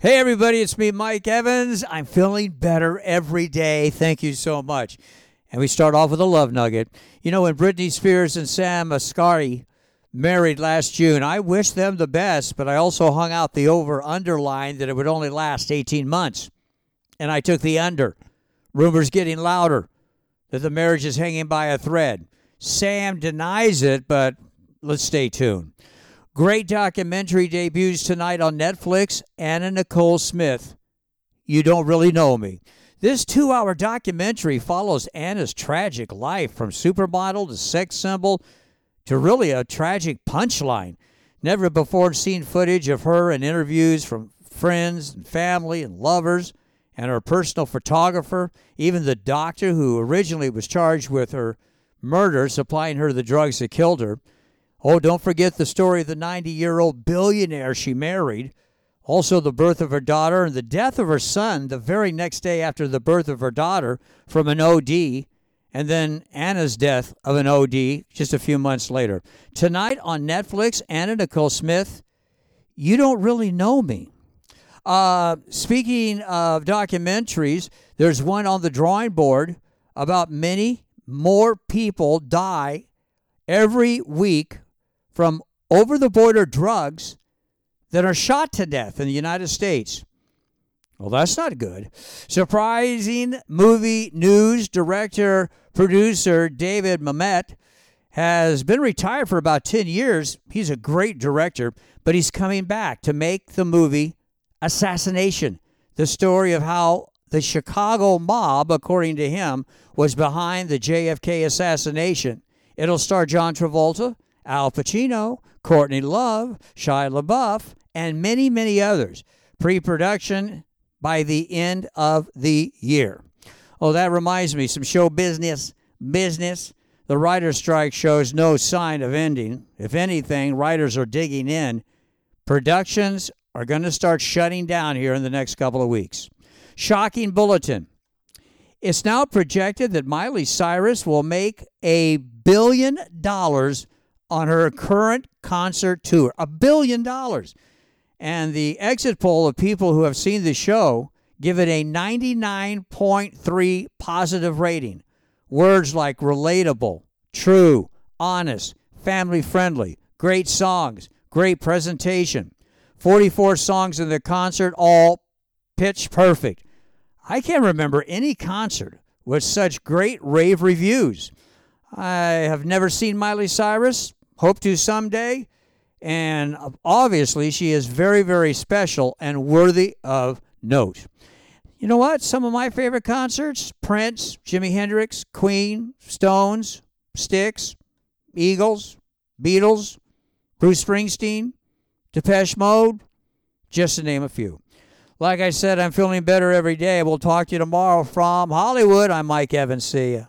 Hey, everybody, it's me, Mike Evans. I'm feeling better every day. Thank you so much. And we start off with a love nugget. You know, when Britney Spears and Sam Asghari married last June, I wish them the best, but I also hung out the over underline that it would only last 18 months. And I took the under. Rumors getting louder that the marriage is hanging by a thread. Sam denies it, but let's stay tuned. Great documentary debuts tonight on Netflix. Anna Nicole Smith. You don't really know me. This two hour documentary follows Anna's tragic life from supermodel to sex symbol to really a tragic punchline. Never before seen footage of her and interviews from friends and family and lovers and her personal photographer, even the doctor who originally was charged with her murder, supplying her the drugs that killed her. Oh, don't forget the story of the 90 year old billionaire she married. Also, the birth of her daughter and the death of her son the very next day after the birth of her daughter from an OD, and then Anna's death of an OD just a few months later. Tonight on Netflix, Anna Nicole Smith, You Don't Really Know Me. Uh, speaking of documentaries, there's one on the drawing board about many more people die every week from over the border drugs that are shot to death in the United States. Well, that's not good. Surprising movie news director, producer David Mamet has been retired for about 10 years. He's a great director, but he's coming back to make the movie Assassination, the story of how the Chicago mob, according to him, was behind the JFK assassination. It'll star John Travolta, Al Pacino, Courtney Love, Shia LaBeouf, and many, many others. Pre production by the end of the year. Oh, that reminds me some show business. Business. The writer's strike shows no sign of ending. If anything, writers are digging in. Productions are going to start shutting down here in the next couple of weeks. Shocking bulletin. It's now projected that Miley Cyrus will make a billion dollars on her current concert tour. A billion dollars. And the exit poll of people who have seen the show give it a 99.3 positive rating. Words like relatable, true, honest, family friendly, great songs, great presentation. 44 songs in the concert, all pitch perfect. I can't remember any concert with such great rave reviews. I have never seen Miley Cyrus, hope to someday. And obviously, she is very, very special and worthy of note. You know what? Some of my favorite concerts Prince, Jimi Hendrix, Queen, Stones, Styx, Eagles, Beatles, Bruce Springsteen, Depeche Mode, just to name a few. Like I said, I'm feeling better every day. We'll talk to you tomorrow from Hollywood. I'm Mike Evans. See ya.